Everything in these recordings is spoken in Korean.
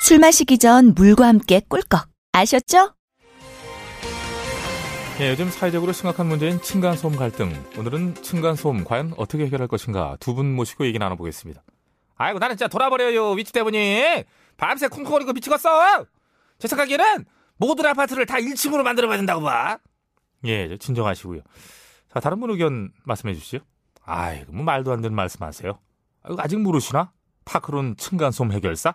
술 마시기 전 물과 함께 꿀꺽. 아셨죠? 예, 요즘 사회적으로 심각한 문제인 층간소음 갈등. 오늘은 층간소음 과연 어떻게 해결할 것인가 두 분 모시고 얘기 나눠보겠습니다. 아이고 나는 진짜 돌아버려요 위치 때문에 밤새 쿵쿵거리고 미치겠어. 제 생각에는 모든 아파트를 다 1층으로 만들어봐야 된다고 봐. 예, 진정하시고요. 자 다른 분 의견 말씀해 주시죠. 아이고 뭐 말도 안 되는 말씀하세요. 아직 모르시나? 파크론 층간소음 해결사?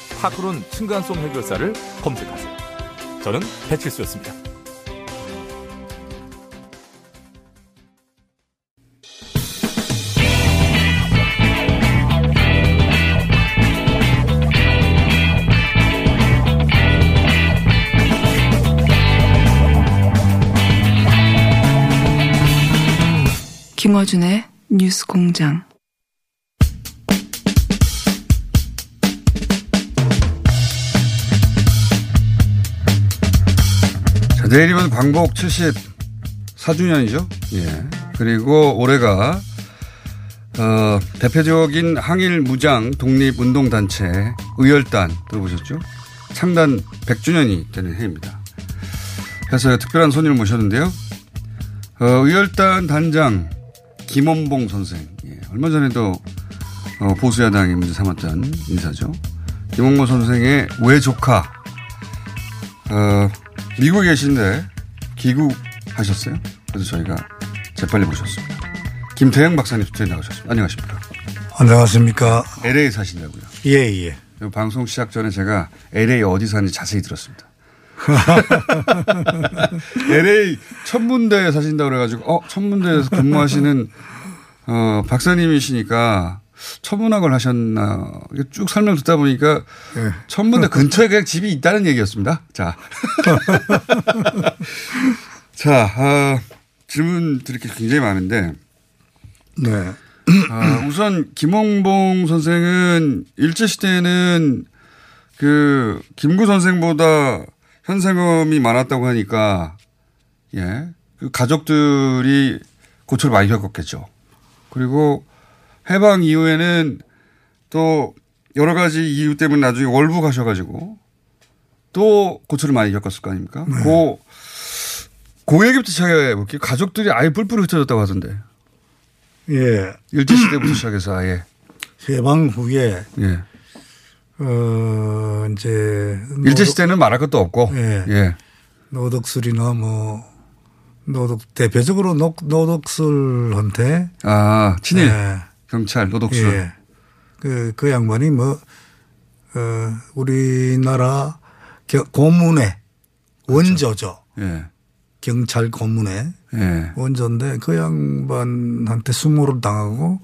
파크론 층간소음 해결사를 검색하세요. 저는 배칠수였습니다. 김어준의 뉴스 공장. 내일이면 광복 74주년이죠. 예. 그리고 올해가, 어, 대표적인 항일 무장 독립 운동 단체 의열단 들어보셨죠? 창단 100주년이 되는 해입니다. 그래서 특별한 손님을 모셨는데요. 어, 의열단 단장 김원봉 선생. 예, 얼마 전에도 어, 보수야당의 문제 삼았던 인사죠. 김원봉 선생의 외조카. 어, 미국에 계신데 귀국하셨어요. 그래서 저희가 재빨리 모셨습니다. 김태형 박사님 스튜디오에 나오셨습니다. 안녕하십니까. 안녕하십니까. LA 사신다고요. 예, 예. 방송 시작 전에 제가 LA 어디 사는지 자세히 들었습니다. LA 천문대에 사신다고 그래가지고, 어, 천문대에서 근무하시는, 어, 박사님이시니까 천문학을 하셨나. 쭉 설명 듣다 보니까 예. 천문대 근처에 그냥 집이 있다는 얘기였습니다. 자. 자, 아, 질문 드릴 게 굉장히 많은데. 네. 아, 우선 김홍봉 선생은 일제 시대에는 그 김구 선생보다 현상금이 많았다고 하니까 예. 그 가족들이 고초를 많이 겪었겠죠. 그리고 해방 이후에는 또 여러 가지 이유 때문에 나중에 월부 가셔가지고 또 고초를 많이 겪었을 거 아닙니까? 네. 고, 그 얘기부터 시작해볼게요. 가족들이 아예 뿔뿔이 흩어졌다고 하던데. 예. 일제시대부터 시작해서 아예. 해방 후에, 예. 어, 이제. 일제시대는 말할 것도 없고. 예. 예. 노덕술이나 뭐, 노덕, 대표적으로 노, 노덕술한테. 아, 친일. 예. 경찰, 노덕술. 예. 그, 그 양반이 뭐, 어, 우리나라 겨- 고문의 원조죠. 예. 경찰 고문의 예. 원조인데 그 양반한테 수모를 당하고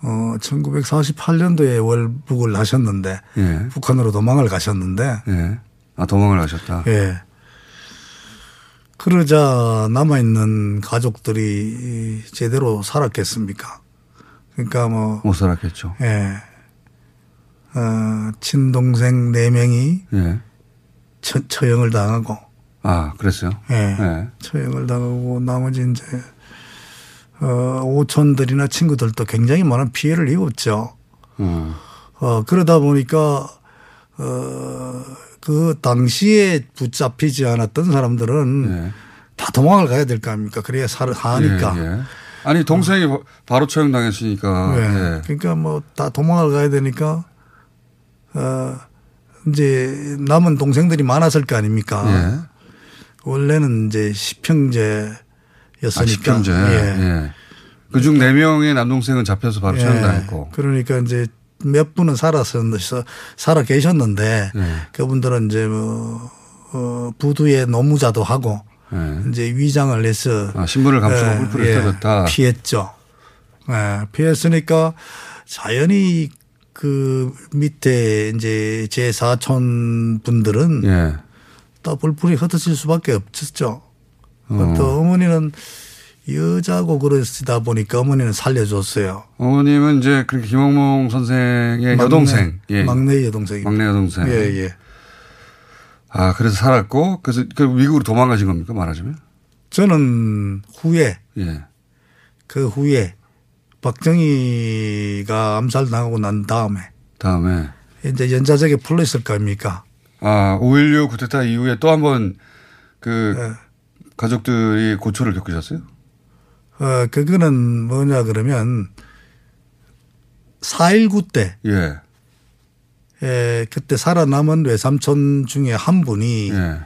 어 1948년도에 월북을 하셨는데 예. 북한으로 도망을 가셨는데 예. 아, 도망을 가셨다. 예. 그러자 남아 있는 가족들이 제대로 살았겠습니까? 그러니까 뭐 못 살았겠죠. 예. 어, 친동생 네명이 예. 처, 처형을 당하고 아, 그랬어요? 예. 예. 처형을 당하고 나머지 이제 어, 오촌들이나 친구들도 굉장히 많은 피해를 입었죠. 어. 어, 그러다 보니까 어, 그 당시에 붙잡히지 않았던 사람들은 예. 다 도망을 가야 될 거 아닙니까? 그래야 살 하니까. 아니, 동생이 바- 바로 처형당했으니까. 네. 예. 그러니까 뭐 다 도망을 가야 되니까 어, 이제 남은 동생들이 많았을 거 아닙니까? 예. 원래는 이제 시평제였으니까. 아, 시평제. 예. 예. 그중 네 명의 남동생은 잡혀서 바로 예. 처형당했고. 그러니까 이제 몇 분은 살아서 살아 계셨는데 예. 그분들은 이제 뭐 어, 부두에 노무자도 하고 예. 이제 위장을 해서 아, 신분을 감추고 예, 뿔뿔이 예, 흩어졌다. 피했죠. 예, 피했으니까 자연히 그 밑에 이제 제 사촌 분들은 예. 또 뿔뿔이 흩어질 수밖에 없었죠. 어. 또 어머니는 여자고 그러시다 보니까 어머니는 살려줬어요. 어머님은 이제 그렇게 김홍몽 선생의 막내, 여동생. 예. 막내 여동생. 막내 여동생. 예, 예. 아, 그래서 살았고, 그래서 그 미국으로 도망가신 겁니까? 말하자면? 저는 후에 예. 그 후에 박정희가 암살 당하고 난 다음에 다음에. 이제 연좌제게 풀려 있을 거 아닙니까? 아, 5.16 쿠데타 이후에 또 한 번 그 예. 가족들이 고초를 겪으셨어요? 어, 그거는 뭐냐 그러면 4.19 때, 예. 에, 그때 살아남은 외삼촌 중에 한 분이, 예.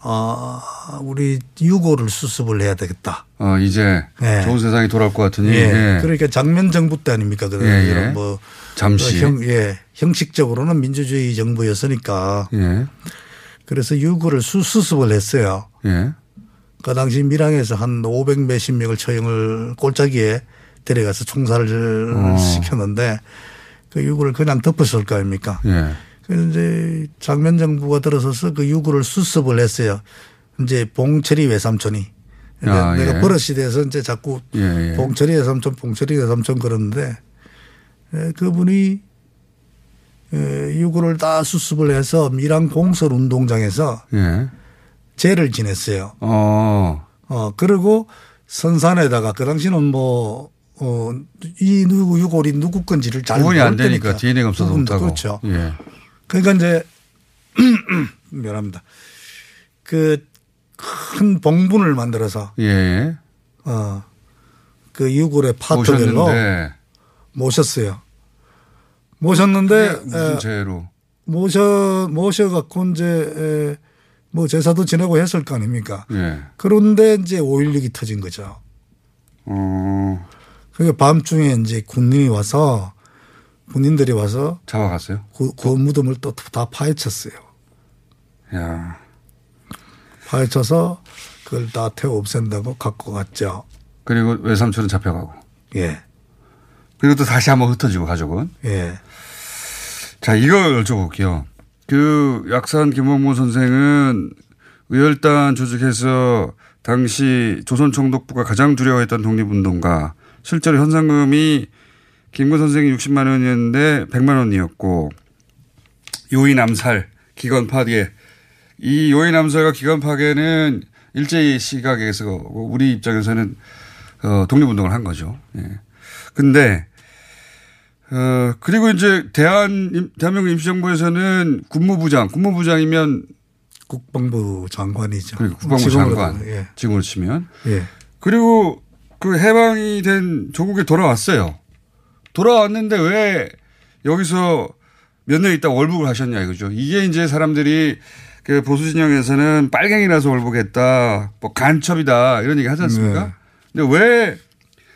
아, 우리 유고를 수습을 해야 되겠다. 어, 이제 예. 좋은 세상이 돌아올 것 같으니. 예. 예. 그러니까 장면 정부 때 아닙니까? 그 예, 예. 이런 뭐. 잠시. 어, 형, 예. 형식적으로는 민주주의 정부였으니까. 예. 그래서 유고를 수, 수습을 했어요. 예. 그 당시 밀항에서 한 500 몇십 명을 처형을 꼴짜기에 데려가서 총살을 어. 시켰는데 그 유구를 그냥 덮었을 거 아닙니까? 예. 그래서 이제 장면 정부가 들어서서 그 유구를 수습을 했어요. 이제 봉철이 외삼촌이. 아, 내가 예. 버릇이 돼서 이제 자꾸 예, 예. 봉철이 외삼촌, 봉철이 외삼촌 그러는데 예, 그분이 예, 유구를 다 수습을 해서 밀항 공설 운동장에서 예. 제를 지냈어요. 어. 어, 그리고 선산에다가 그 당시는 뭐, 어, 이 누구 유골이 누구 건지를 잘 구분이 안 되니까 없어서 구분도 못하고. 그렇죠. 예. 그러니까 이제, 미안합니다. 그 큰 봉분을 만들어서, 예. 어, 그 유골의 파트별로. 모셨어요. 모셨는데, 무슨 에, 죄로. 모셔, 모셔 갖고 이제, 에, 뭐 제사도 지내고 했을 거 아닙니까? 예. 그런데 이제 5.16이 터진 거죠. 어. 그게 밤중에 이제 군인이 와서 군인들이 와서 잡아갔어요? 그, 그 무덤을 또 다 파헤쳤어요. 야. 파헤쳐서 그걸 다 태워 없앤다고 갖고 갔죠. 그리고 외삼촌은 잡혀가고. 예, 그리고 또 다시 한번 흩어지고 가족은. 예, 자, 이거 여쭤볼게요. 그 약산 김홍모 선생은 의열단 조직해서 당시 조선총독부가 가장 두려워했던 독립운동가 실제로 현상금이 김구 선생이 60만 원이었는데 100만 원이었고 요인 암살, 기관 파괴 이 요인 암살과 기관 파괴는 일제히 시각에서 우리 입장에서는 어, 독립운동을 한 거죠. 예. 근데 어, 그리고 이제 대한, 대한민국 임시정부에서는 국무부장, 국무부장이면 국방부 장관이죠. 그러니까 국방부 장관, 예, 지금으로 치면. 예, 그리고 그 해방이 된 조국에 돌아왔어요. 돌아왔는데 왜 여기서 몇 년 있다 월북을 하셨냐 이거죠. 이게 이제 사람들이 그 보수 진영에서는 빨갱이라서 월북했다, 뭐 간첩이다 이런 얘기 하지 않습니까? 네. 근데 왜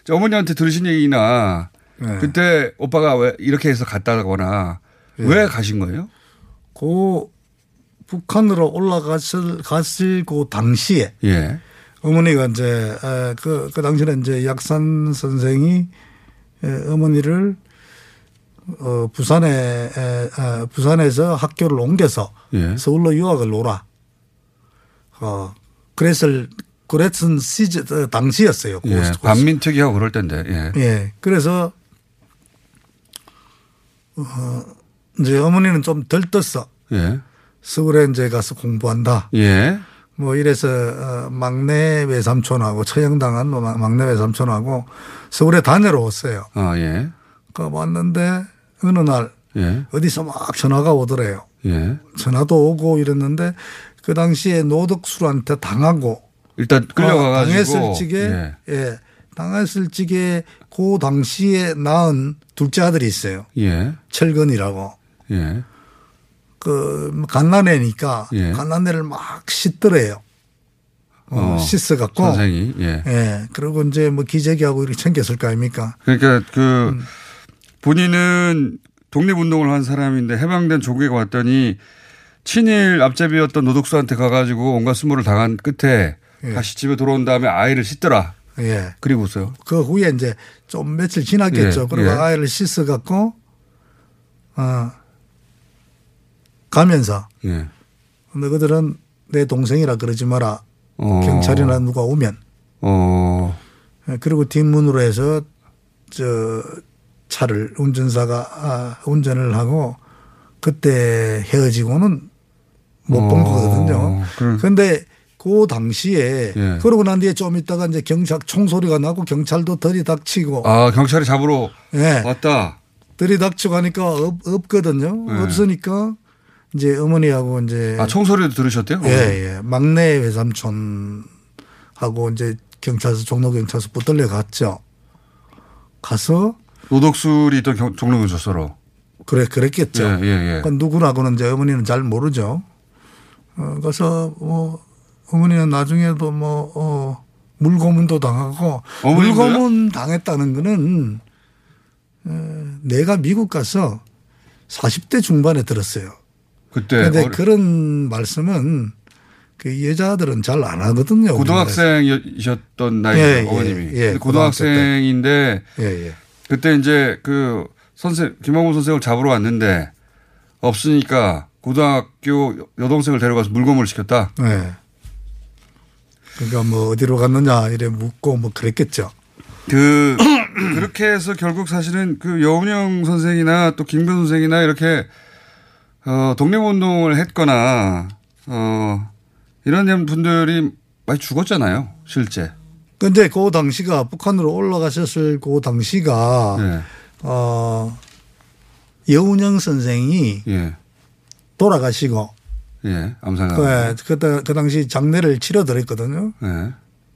어머니한테 들으신 얘기나 네. 그때 오빠가 왜 이렇게 해서 갔다거나 왜 가신 거예요? 그 북한으로 올라갔을 갔을 그 당시에 예. 어머니가 이제 에, 그, 그 당시에 이제 약산 선생이 에, 어머니를 어, 부산에 에, 에, 부산에서 학교를 옮겨서 예. 서울로 유학을 오라. 어, 그랬을 그랬던 시즌 어, 당시였어요. 그 예. 그 반민특위하고 그럴 텐데. 예. 예. 그래서 어, 이제 어머니는 좀 들떴어. 예. 서울에 이제 가서 공부한다. 예. 뭐 이래서 어, 막내 외삼촌하고 처형당한 뭐 막- 막내 외삼촌하고 서울에 다녀왔어요. 아, 예. 그 왔는데 어느 날 예. 어디서 막 전화가 오더래요. 예. 전화도 오고 이랬는데 그 당시에 노덕수한테 당하고 일단 끌려가가지고. 당했을 적에 예. 예. 당했을 적에 그 당시에 낳은 둘째 아들이 있어요. 예. 철근이라고. 예. 그 갓난애니까 예. 갓난애를 막 씻더래요. 어, 어, 씻어갖고. 선생이. 예. 예. 그리고 이제 뭐 기저귀하고 이렇게 챙겼을 거 아닙니까? 그러니까 그 음. 본인은 독립운동을 한 사람인데 해방된 조국에 왔더니 친일 앞잡이였던 노독수한테 가가지고 온갖 수모를 당한 끝에 예. 다시 집에 돌아온 다음에 아이를 씻더라. 예. 그리고서요. 그 후에 이제 좀 며칠 지났겠죠. 예, 그리고 예. 아이를 씻어 갖고, 어, 가면서 예. 너희들은 내 동생이라 그러지 마라. 어. 경찰이나 누가 오면. 어. 예, 그리고 뒷문으로 해서 저 차를 운전사가 아, 운전을 하고 그때 헤어지고는 못본 어, 거거든요. 그런데 그 당시에 예. 그러고 난 뒤에 좀 있다가 이제 경찰 총소리가 나고 경찰도 들이닥치고 아, 경찰이 잡으러 예. 왔다. 들이닥치고 하니까 없, 없거든요. 예. 없으니까 이제 어머니하고 이제 아, 총소리도 들으셨대요? 예, 예. 막내 외삼촌하고 이제 경찰서 종로 경찰서 붙들려 갔죠. 가서 노독술이 있던 경- 종로교조서로. 그래 그랬겠죠. 예, 예, 예. 그러니까 누구라고는 이제 어머니는 잘 모르죠. 어, 그래서 뭐 어머니는 나중에도 뭐 어, 물고문도 당하고? 물고문 당했다는 거는 어, 내가 미국 가서 40대 중반에 들었어요. 그때 그런데 그런 말씀은 그 여자들은 잘 안 하거든요. 고등학생이셨던 나이죠, 예, 예, 어머님이. 예, 근데 고등학생인데 예, 예. 그때 이제 그 선생 김학문 선생을 잡으러 왔는데 없으니까 고등학교 여동생을 데려가서 물건을 시켰다. 예. 그러니까 뭐 어디로 갔느냐 이래 묻고 뭐 그랬겠죠. 그 그렇게 해서 결국 사실은 그 여운영 선생이나 또 김변 선생이나 이렇게 어 독립운동을 했거나 어 이런 분들이 많이 죽었잖아요, 실제. 근데 그 당시가 북한으로 올라가셨을 그 당시가 예, 어 여운영 선생이 예, 돌아가시고 예, 암살가. 그, 그때 그 당시 장례를 치러 드렸거든요. 예.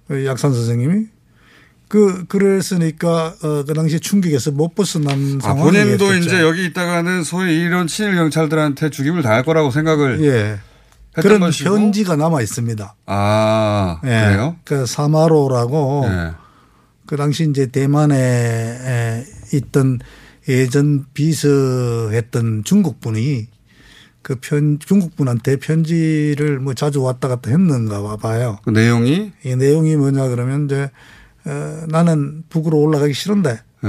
그 약산 선생님이 그 그랬으니까 어, 그 당시 충격에서 못 벗어난 아, 상황이 본인도 이제 여기 있다가는 소위 이런 친일 경찰들한테 죽임을 당할 거라고 생각을 예 했던 그런 것이고. 편지가 남아 있습니다. 아, 예. 그래요? 그 사마로라고 예. 그 당시 이제 대만에 에, 있던 예전 비서했던 중국 분이 그 편, 중국 분한테 편지를 뭐 자주 왔다 갔다 했는가 봐요. 그 내용이 이 내용이 뭐냐 그러면 이제 어, 나는 북으로 올라가기 싫은데 예.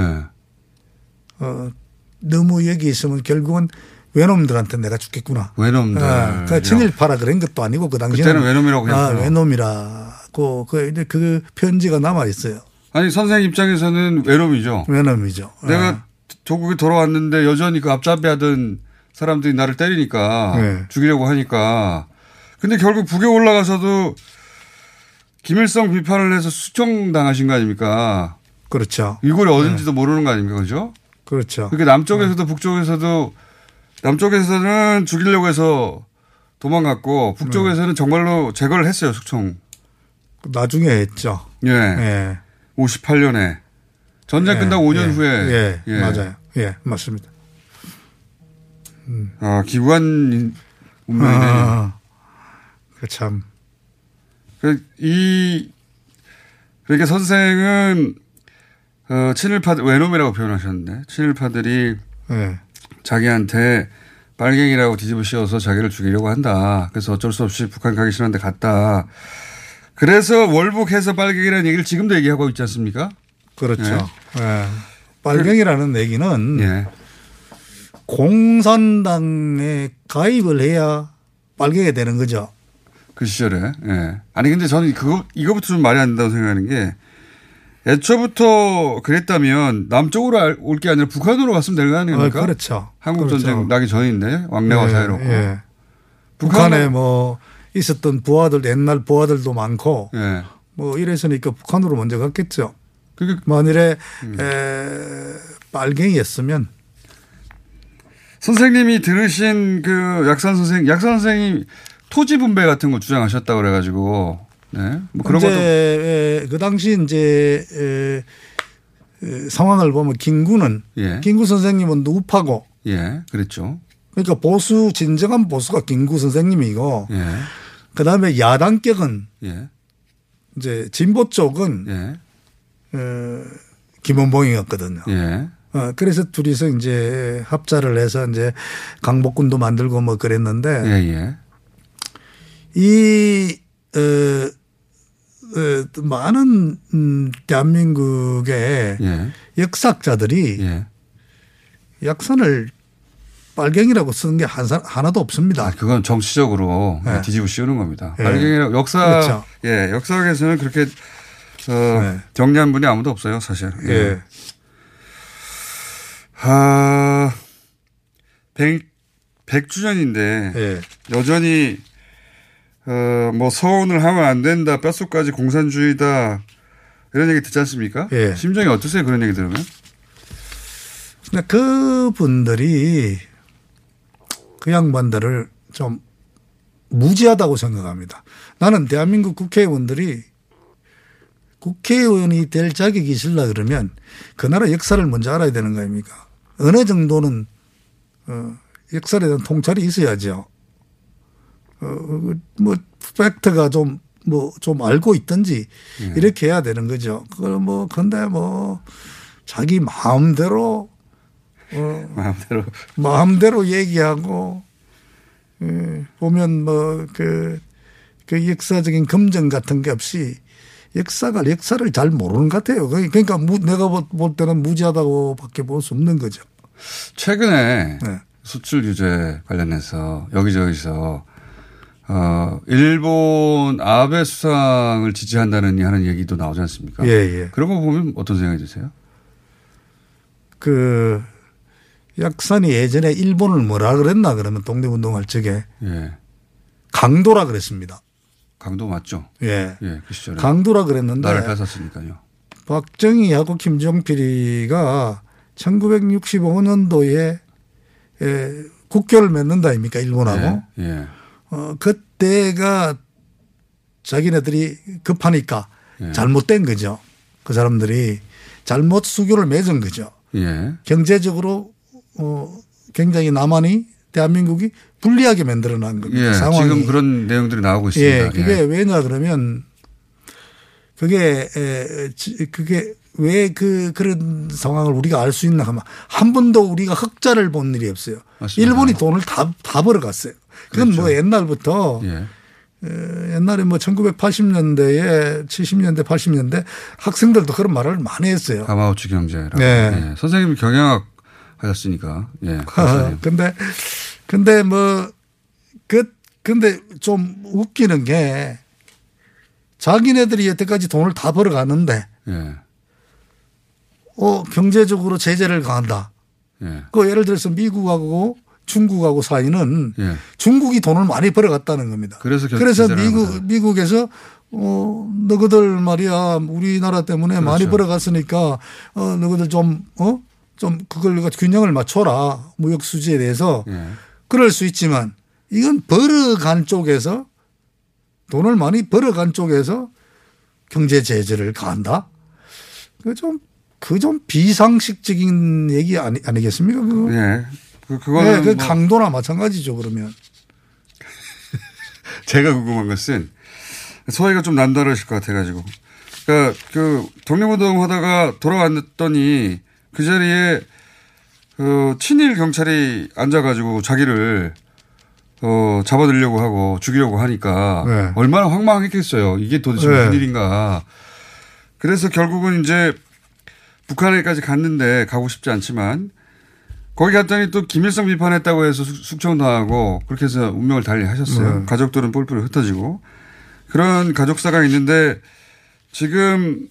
어, 너무 여기 있으면 결국은 외놈들한테 내가 죽겠구나. 외놈들. 아, 그 친일파라 그런 것도 아니고 그 당시에는 그때는 외놈이라고 그냥 아. 외놈이라고 그 이제 그 편지가 남아 있어요. 아니 선생 입장에서는 외놈이죠. 외놈이죠. 내가 아. 조국에 돌아왔는데 여전히 그 앞잡이 하던 사람들이 나를 때리니까 네. 죽이려고 하니까. 근데 결국 북에 올라가서도 김일성 비판을 해서 수정당하신 거 아닙니까? 그렇죠. 이골이 어딘지도 모르는 거 아닙니까? 그죠? 그렇죠. 그러니까 남쪽에서도 북쪽에서도 남쪽에서는 죽이려고 해서 도망갔고 북쪽에서는 정말로 제거를 했어요, 숙청. 나중에 했죠. 예. 예. 58년에. 전쟁 예, 끝나고 5년 예, 후에. 예, 맞아요. 예, 맞습니다. 아, 기관 운명이네. 아, 그 참. 그, 이, 그러니까 선생은, 어, 친일파, 외놈이라고 표현하셨는데, 친일파들이 예. 자기한테 빨갱이라고 뒤집어 씌워서 자기를 죽이려고 한다. 그래서 어쩔 수 없이 북한 가기 싫은데 갔다. 그래서 월북해서 빨갱이라는 얘기를 지금도 얘기하고 있지 않습니까? 그렇죠. 예. 빨갱이라는 얘기는 예. 공산당에 가입을 해야 빨갱이 되는 거죠. 그 시절에. 예. 아니 근데 저는 그거 이거부터 좀 말이 안 된다고 생각하는 게 애초부터 그랬다면 남쪽으로 올 게 아니라 북한으로 갔으면 되는 거 아닙니까? 어, 그렇죠. 한국 그렇죠. 전쟁 나기 전인데 왕래와 예, 자유롭고. 예. 북한에 뭐 있었던 부하들 옛날 부하들도 많고 예. 뭐 이랬으니까 북한으로 먼저 갔겠죠. 그게 만일에 음. 에, 빨갱이였으면 선생님이 들으신 그 약산 선생, 약산 선생이 토지 분배 같은 거 주장하셨다고 그래가지고, 네. 뭐 그런 것도. 에, 그 당시 이제 에, 에, 상황을 보면 김구는 예. 김구 선생님은 우파고 예, 그랬죠. 그러니까 보수 진정한 보수가 김구 선생님이고 예. 그 다음에 야당격은 예. 이제 진보 쪽은 예. 어, 김원봉이었거든요. 예. 어, 그래서 둘이서 이제 합자를 해서 이제 강복군도 만들고 뭐 그랬는데 예. 예. 이, 어, 어, 많은, 음, 대한민국의 예. 역사학자들이 예. 약선을 빨갱이라고 쓰는 게 한, 사- 하나도 없습니다. 아, 그건 정치적으로 네. 뒤집어 씌우는 겁니다. 예. 발갱이라 역사, 그렇죠. 예, 역사학에서는 그렇게, 어, 네. 정리한 분이 아무도 없어요, 사실. 예. 아, 100, 100주년인데, 예. 여전히, 어, 뭐, 서운을 하면 안 된다, 뼛속까지 공산주의다, 이런 얘기 듣지 않습니까? 예. 심정이 어떠세요, 그런 얘기 들으면? 근데 그 분들이 그 양반들을 좀 무지하다고 생각합니다. 나는 대한민국 국회의원들이 국회의원이 될 자격이 있으려 그러면 그 나라 역사를 먼저 알아야 되는 거 아닙니까? 어느 정도는 어, 역사에 대한 통찰이 있어야죠. 어, 뭐 팩트가 좀 뭐 좀 알고 있든지 이렇게 해야 되는 거죠. 그걸 뭐 근데 뭐 자기 마음대로 어, 마음대로. 마음대로 얘기하고 예, 보면 뭐그그 역사적인 검증 같은 게 없이 역사가 역사를 잘 모르는 것 같아요. 그러니까 무- 내가 볼- 볼 때는 무지하다고밖에 볼 수 없는 거죠. 최근에 네. 수출 규제 관련해서 여기저기서 어 일본 아베 수상을 지지한다는 하는 얘기도 나오지 않습니까? 예, 예. 그런 거 보면 어떤 생각이 드세요? 그 약산이 예전에 일본을 뭐라 그랬나 그러면 독립운동할 적에 예. 강도라 그랬습니다. 강도 맞죠? 예. 예, 그 시절에 강도라 그랬는데 나를 뺏었으니까요. 박정희하고 김정필이가 1965년도에 에, 국교를 맺는다 아닙니까 일본하고 예. 예. 어, 그 때가 자기네들이 급하니까 예. 잘못된 거죠. 그 사람들이 잘못 수교를 맺은 거죠. 예. 경제적으로 어, 굉장히 남한이 대한민국이 불리하게 만들어 놓은 겁니다. 예. 상황이. 지금 그런 내용들이 나오고 있습니다. 예, 그게 왜냐 그러면 그게 에, 지- 그게 왜 그 그런 상황을 우리가 알 수 있나 하면 한 번도 우리가 흑자를 본 일이 없어요. 맞습니다. 일본이 돈을 다 다 벌어갔어요. 그건 뭐 옛날부터 예. 에, 옛날에 뭐 1980년대에 70년대 80년대 학생들도 그런 말을 많이 했어요. 가마우치 경제라고. 네. 예. 선생님이 경영학 하셨으니까. 예. 아, 근데 근데 뭐 그 근데 좀 웃기는 게 자기네들이 여태까지 돈을 다 벌어갔는데 예. 어 경제적으로 제재를 가한다. 예. 그 예를 들어서 미국하고 중국하고 사이는 예. 중국이 돈을 많이 벌어갔다는 겁니다. 그래서 겨- 그래서 미국. 미국에서 어 너희들 말이야 우리나라 때문에 많이 그렇죠. 벌어갔으니까 어 너희들 좀 어 좀 그걸 균형을 맞춰라 무역 수지에 대해서 예. 그럴 수 있지만 이건 벌어간 쪽에서 돈을 많이 벌어간 쪽에서 경제 제재를 가한다. 그 좀 그 좀 비상식적인 얘기 아니, 아니겠습니까? 그거? 예. 그, 그거는 네, 그뭐 강도나 마찬가지죠 그러면. 제가 궁금한 것은 소리가 좀 남다르실 것 같아가지고. 그러니까 그 독립운동 하다가 돌아왔더니 그 자리에 그 친일 경찰이 앉아가지고 자기를 어 잡아들려고 하고 죽이려고 하니까 네. 얼마나 황망했겠어요. 이게 도대체 네. 무슨 일인가. 그래서 결국은 이제 북한에까지 갔는데 가고 싶지 않지만 거기 갔더니 또 김일성 비판했다고 해서 숙- 숙청당하고 그렇게 해서 운명을 달리 하셨어요. 네. 가족들은 뿔뿔이 흩어지고 그런 가족사가 있는데 지금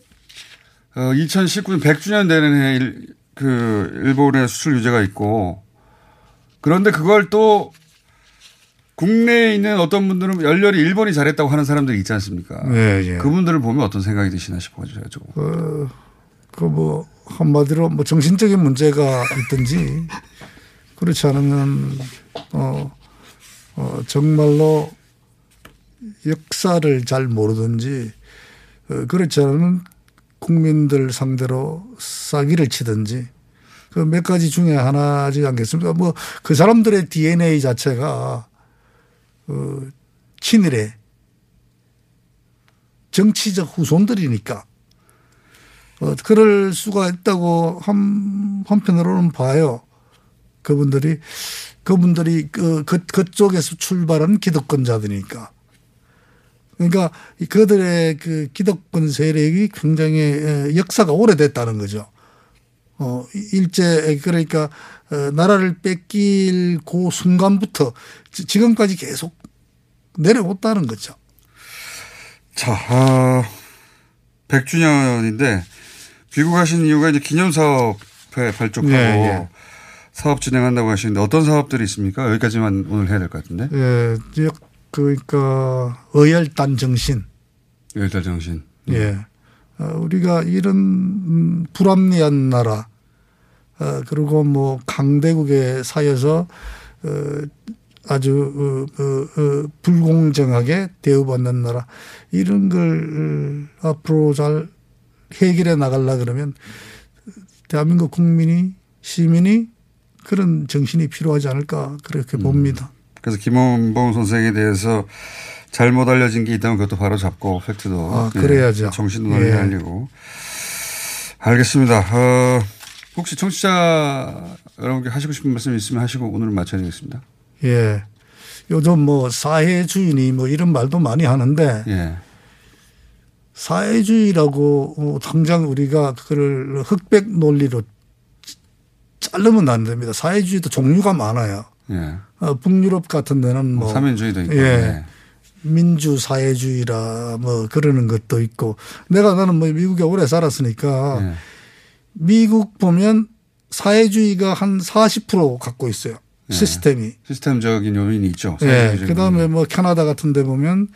어 2019년 100주년 되는 해 일, 그 일본의 수출 규제가 있고 그런데 그걸 또 국내에 있는 어떤 분들은 열렬히 일본이 잘했다고 하는 사람들이 있지 않습니까? 예, 예. 그분들을 보면 어떤 생각이 드시나 싶어가지고 그뭐 한마디로 뭐 정신적인 문제가 있든지 그렇지 않으면 어, 어 정말로 역사를 잘 모르든지 어, 그렇지 않으면 국민들 상대로 사기를 치든지 그 몇 가지 중에 하나지 않겠습니까? 뭐 그 사람들의 DNA 자체가 그 친일의 정치적 후손들이니까 어, 그럴 수가 있다고 한, 한편으로는 봐요. 그분들이, 그분들이 그, 그, 그쪽에서 출발한 기득권자들이니까. 그러니까 이 그들의 그 기득권 세력이 굉장히 에, 역사가 오래됐다는 거죠. 어, 일제, 그러니까, 어, 나라를 뺏길 그 순간부터 지- 지금까지 계속 내려왔다는 거죠. 자, 어, 100주년인데 귀국하신 이유가 이제 기념 사업회 발족하고 예, 예. 사업 진행한다고 하시는데 어떤 사업들이 있습니까? 여기까지만 오늘 해야 될 것 같은데. 예, 즉, 그러니까 의열단 정신. 열달 정신. 예. 어, 우리가 이런 음, 불합리한 나라, 어, 그리고 뭐 강대국에 사여서 어, 아주 불공정하게 대우받는 나라 이런 걸 어, 앞으로 잘 해결해 나가려 그러면 대한민국 국민이 시민이 그런 정신이 필요하지 않을까 그렇게 봅니다. 그래서 김원봉 선생에 대해서 잘못 알려진 게 있다면 그것도 바로 잡고 팩트도 아, 예, 그래야죠. 정신도 널리 예. 알리고 알겠습니다. 어, 혹시 청취자 여러분께 하시고 싶은 말씀 있으면 하시고 오늘은 마쳐야 되겠습니다. 예. 요즘 뭐 사회주의니 뭐 이런 말도 많이 하는데 예. 사회주의라고 어, 당장 우리가 그걸 흑백 논리로 자르면 안 됩니다. 사회주의도 종류가 많아요. 예. 어, 북유럽 같은 데는 뭐 삼인주의도 있고. 예. 예. 민주 사회주의라 뭐 그러는 것도 있고 내가 나는 뭐 미국에 오래 살았으니까 예. 미국 보면 사회주의가 한 40% 갖고 있어요. 시스템이. 시스템적인 요인이 있죠. 예. 사회주의적인 그 다음에 뭐 캐나다 같은 데 보면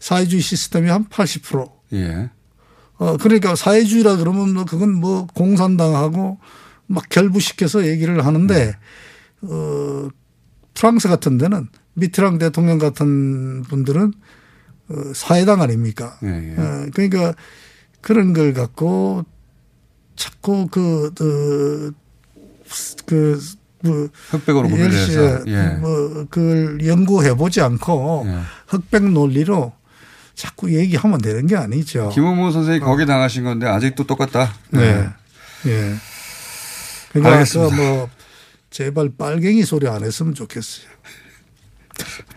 사회주의 시스템이 한 80%. 예. 어, 그러니까 사회주의라 그러면 뭐 그건 뭐 공산당하고 막 결부시켜서 얘기를 하는데 어, 프랑스 같은 데는 미트랑 대통령 같은 분들은 어, 사회당 아닙니까? 예, 예. 어, 그러니까 그런 걸 갖고 자꾸 그, 그, 그, 뭐, 흑백으로 구별해서. 예. 뭐, 그걸 연구해 보지 않고 예. 흑백 논리로 자꾸 얘기하면 되는 게 아니죠. 김원모 선생이 거기 당하신 건데 아직도 똑같다. 네. 예. 그러니까 알겠습니다. 그 뭐, 제발 빨갱이 소리 안 했으면 좋겠어요.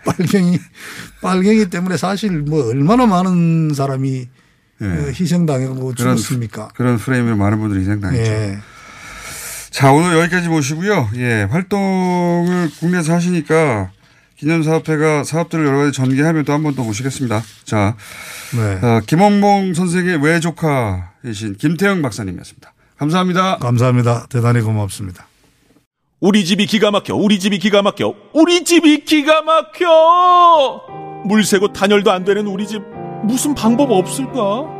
빨갱이, 빨갱이 때문에 사실 뭐 얼마나 많은 사람이 예. 어, 희생당하고 그런 죽었습니까? 그런 프레임으로 많은 분들이 희생당했죠. 예. 자, 오늘 여기까지 모시고요. 예, 활동을 국내에서 하시니까 기념사업회가 사업들을 여러 가지 전개하면 또 한번또 모시겠습니다. 자, 네. 어, 김원봉 선생의 외조카이신 김태영 박사님이었습니다. 감사합니다. 감사합니다. 대단히 고맙습니다. 우리 집이 기가 막혀, 우리 집이 기가 막혀, 우리 집이 기가 막혀! 물 새고 단열도 안 되는 우리 집, 무슨 방법 없을까?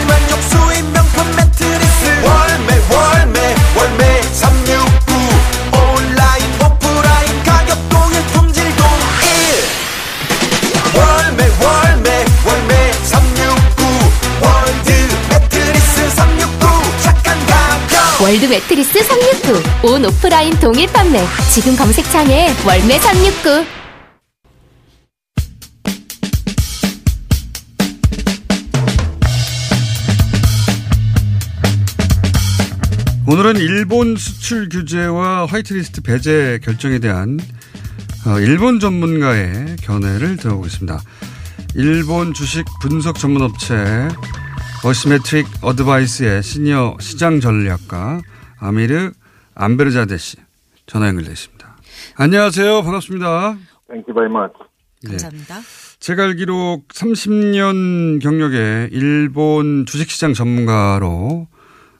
월드 매트리스 369. 온 오프라인 동일 판매. 지금 검색창에 월매 369. 오늘은 일본 수출 규제와 화이트리스트 배제 결정에 대한 어, 일본 전문가의 견해를 들어보겠습니다. 일본 주식 분석 전문 업체 Asymmetric Advisors의 시니어 시장 전략가 아미르 안베르자데 씨 전화 연결되어 있습니다. 안녕하세요. 반갑습니다. Thank you very much. 감사합니다. 제가 알기로 30년 경력의 일본 주식시장 전문가로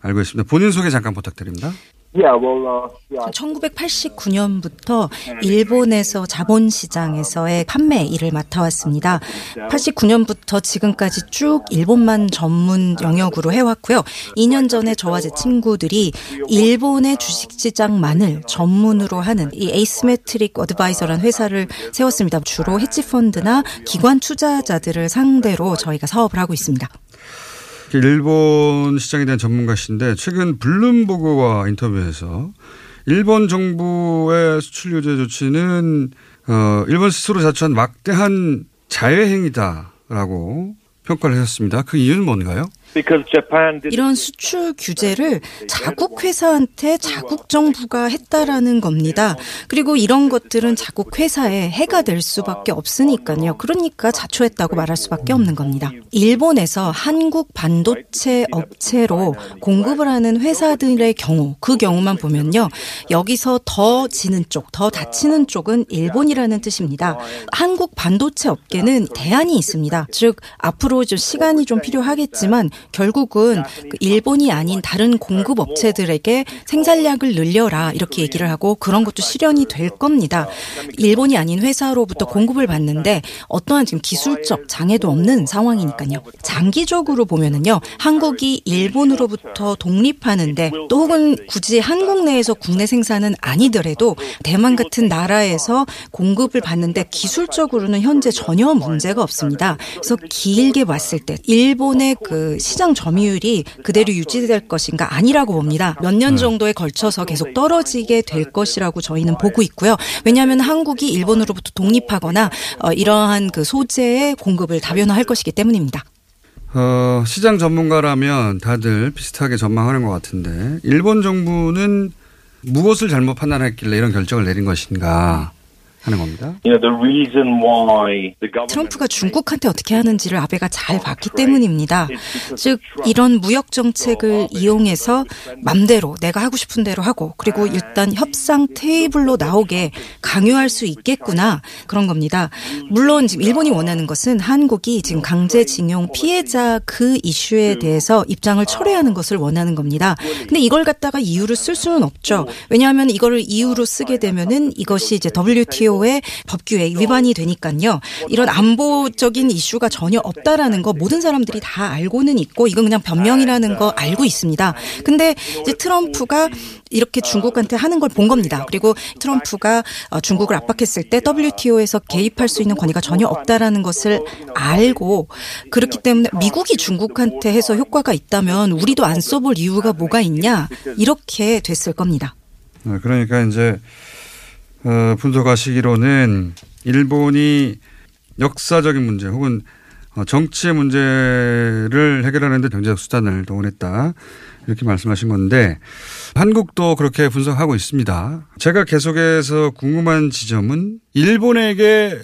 알고 있습니다. 본인 소개 잠깐 부탁드립니다. Yeah, well, uh, yeah. 1989년부터 일본에서 자본 시장에서의 판매 일을 맡아왔습니다. 89년부터 지금까지 쭉 일본만 전문 영역으로 해왔고요. 2년 전에 저와 제 친구들이 일본의 주식 시장만을 전문으로 하는 이 Asymmetric Advisors라는 회사를 세웠습니다. 주로 헤지펀드나 기관 투자자들을 상대로 저희가 사업을 하고 있습니다. 일본 시장에 대한 전문가신데 최근 블룸버그와 인터뷰에서 일본 정부의 수출 규제 조치는 어, 일본 스스로 자초한 막대한 자해행위다라고 평가를 하셨습니다. 그 이유는 뭔가요? 이런 수출 규제를 자국 회사한테 자국 정부가 했다라는 겁니다. 그리고 이런 것들은 자국 회사에 해가 될 수밖에 없으니까요. 그러니까 자초했다고 말할 수밖에 없는 겁니다. 일본에서 한국 반도체 업체로 공급을 하는 회사들의 경우 그 경우만 보면요. 여기서 더 지는 쪽, 더 다치는 쪽은 일본이라는 뜻입니다. 한국 반도체 업계는 대안이 있습니다. 즉 앞으로 좀 시간이 좀 필요하겠지만 결국은 그 일본이 아닌 다른 공급 업체들에게 생산량을 늘려라 이렇게 얘기를 하고 그런 것도 실현이 될 겁니다. 일본이 아닌 회사로부터 공급을 받는데 어떠한 지금 기술적 장애도 없는 상황이니까요. 장기적으로 보면은요, 한국이 일본으로부터 독립하는데 또 혹은 굳이 한국 내에서 국내 생산은 아니더라도 대만 같은 나라에서 공급을 받는데 기술적으로는 현재 전혀 문제가 없습니다. 그래서 길게 봤을 때 일본의 그 시장 점유율이 그대로 유지될 것인가 아니라고 봅니다. 몇 년 정도에 걸쳐서 계속 떨어지게 될 것이라고 저희는 보고 있고요. 왜냐하면 한국이 일본으로부터 독립하거나 어, 이러한 그 소재의 공급을 다변화할 것이기 때문입니다. 어, 시장 전문가라면 다들 비슷하게 전망하는 것 같은데 일본 정부는 무엇을 잘못 판단했길래 이런 결정을 내린 것인가 하는 겁니다. 트럼프가 중국한테 어떻게 하는지를 아베가 잘 봤기 때문입니다. 즉 이런 무역 정책을 이용해서 맘대로 내가 하고 싶은 대로 하고 그리고 일단 협상 테이블로 나오게 강요할 수 있겠구나 그런 겁니다. 물론 지금 일본이 원하는 것은 한국이 지금 강제징용 피해자 그 이슈에 대해서 입장을 철회하는 것을 원하는 겁니다. 근데 이걸 갖다가 이유로 쓸 수는 없죠. 왜냐하면 이거를 이유로 쓰게 되면은 이것이 이제 WTO 의 법규에 위반이 되니까요. 이런 안보적인 이슈가 전혀 없다라는 거 모든 사람들이 다 알고는 있고 이건 그냥 변명이라는 거 알고 있습니다. 근데 이제 트럼프가 이렇게 중국한테 하는 걸 본 겁니다. 그리고 트럼프가 어, 중국을 압박했을 때 WTO에서 개입할 수 있는 권위가 전혀 없다라는 것을 알고 그렇기 때문에 미국이 중국한테 해서 효과가 있다면 우리도 안 써볼 이유가 뭐가 있냐 이렇게 됐을 겁니다. 네, 그러니까 이제 어, 분석하시기로는 일본이 역사적인 문제 혹은 어, 정치의 문제를 해결하는 데 경제적 수단을 동원했다. 이렇게 말씀하신 건데 한국도 그렇게 분석하고 있습니다. 제가 계속해서 궁금한 지점은 일본에게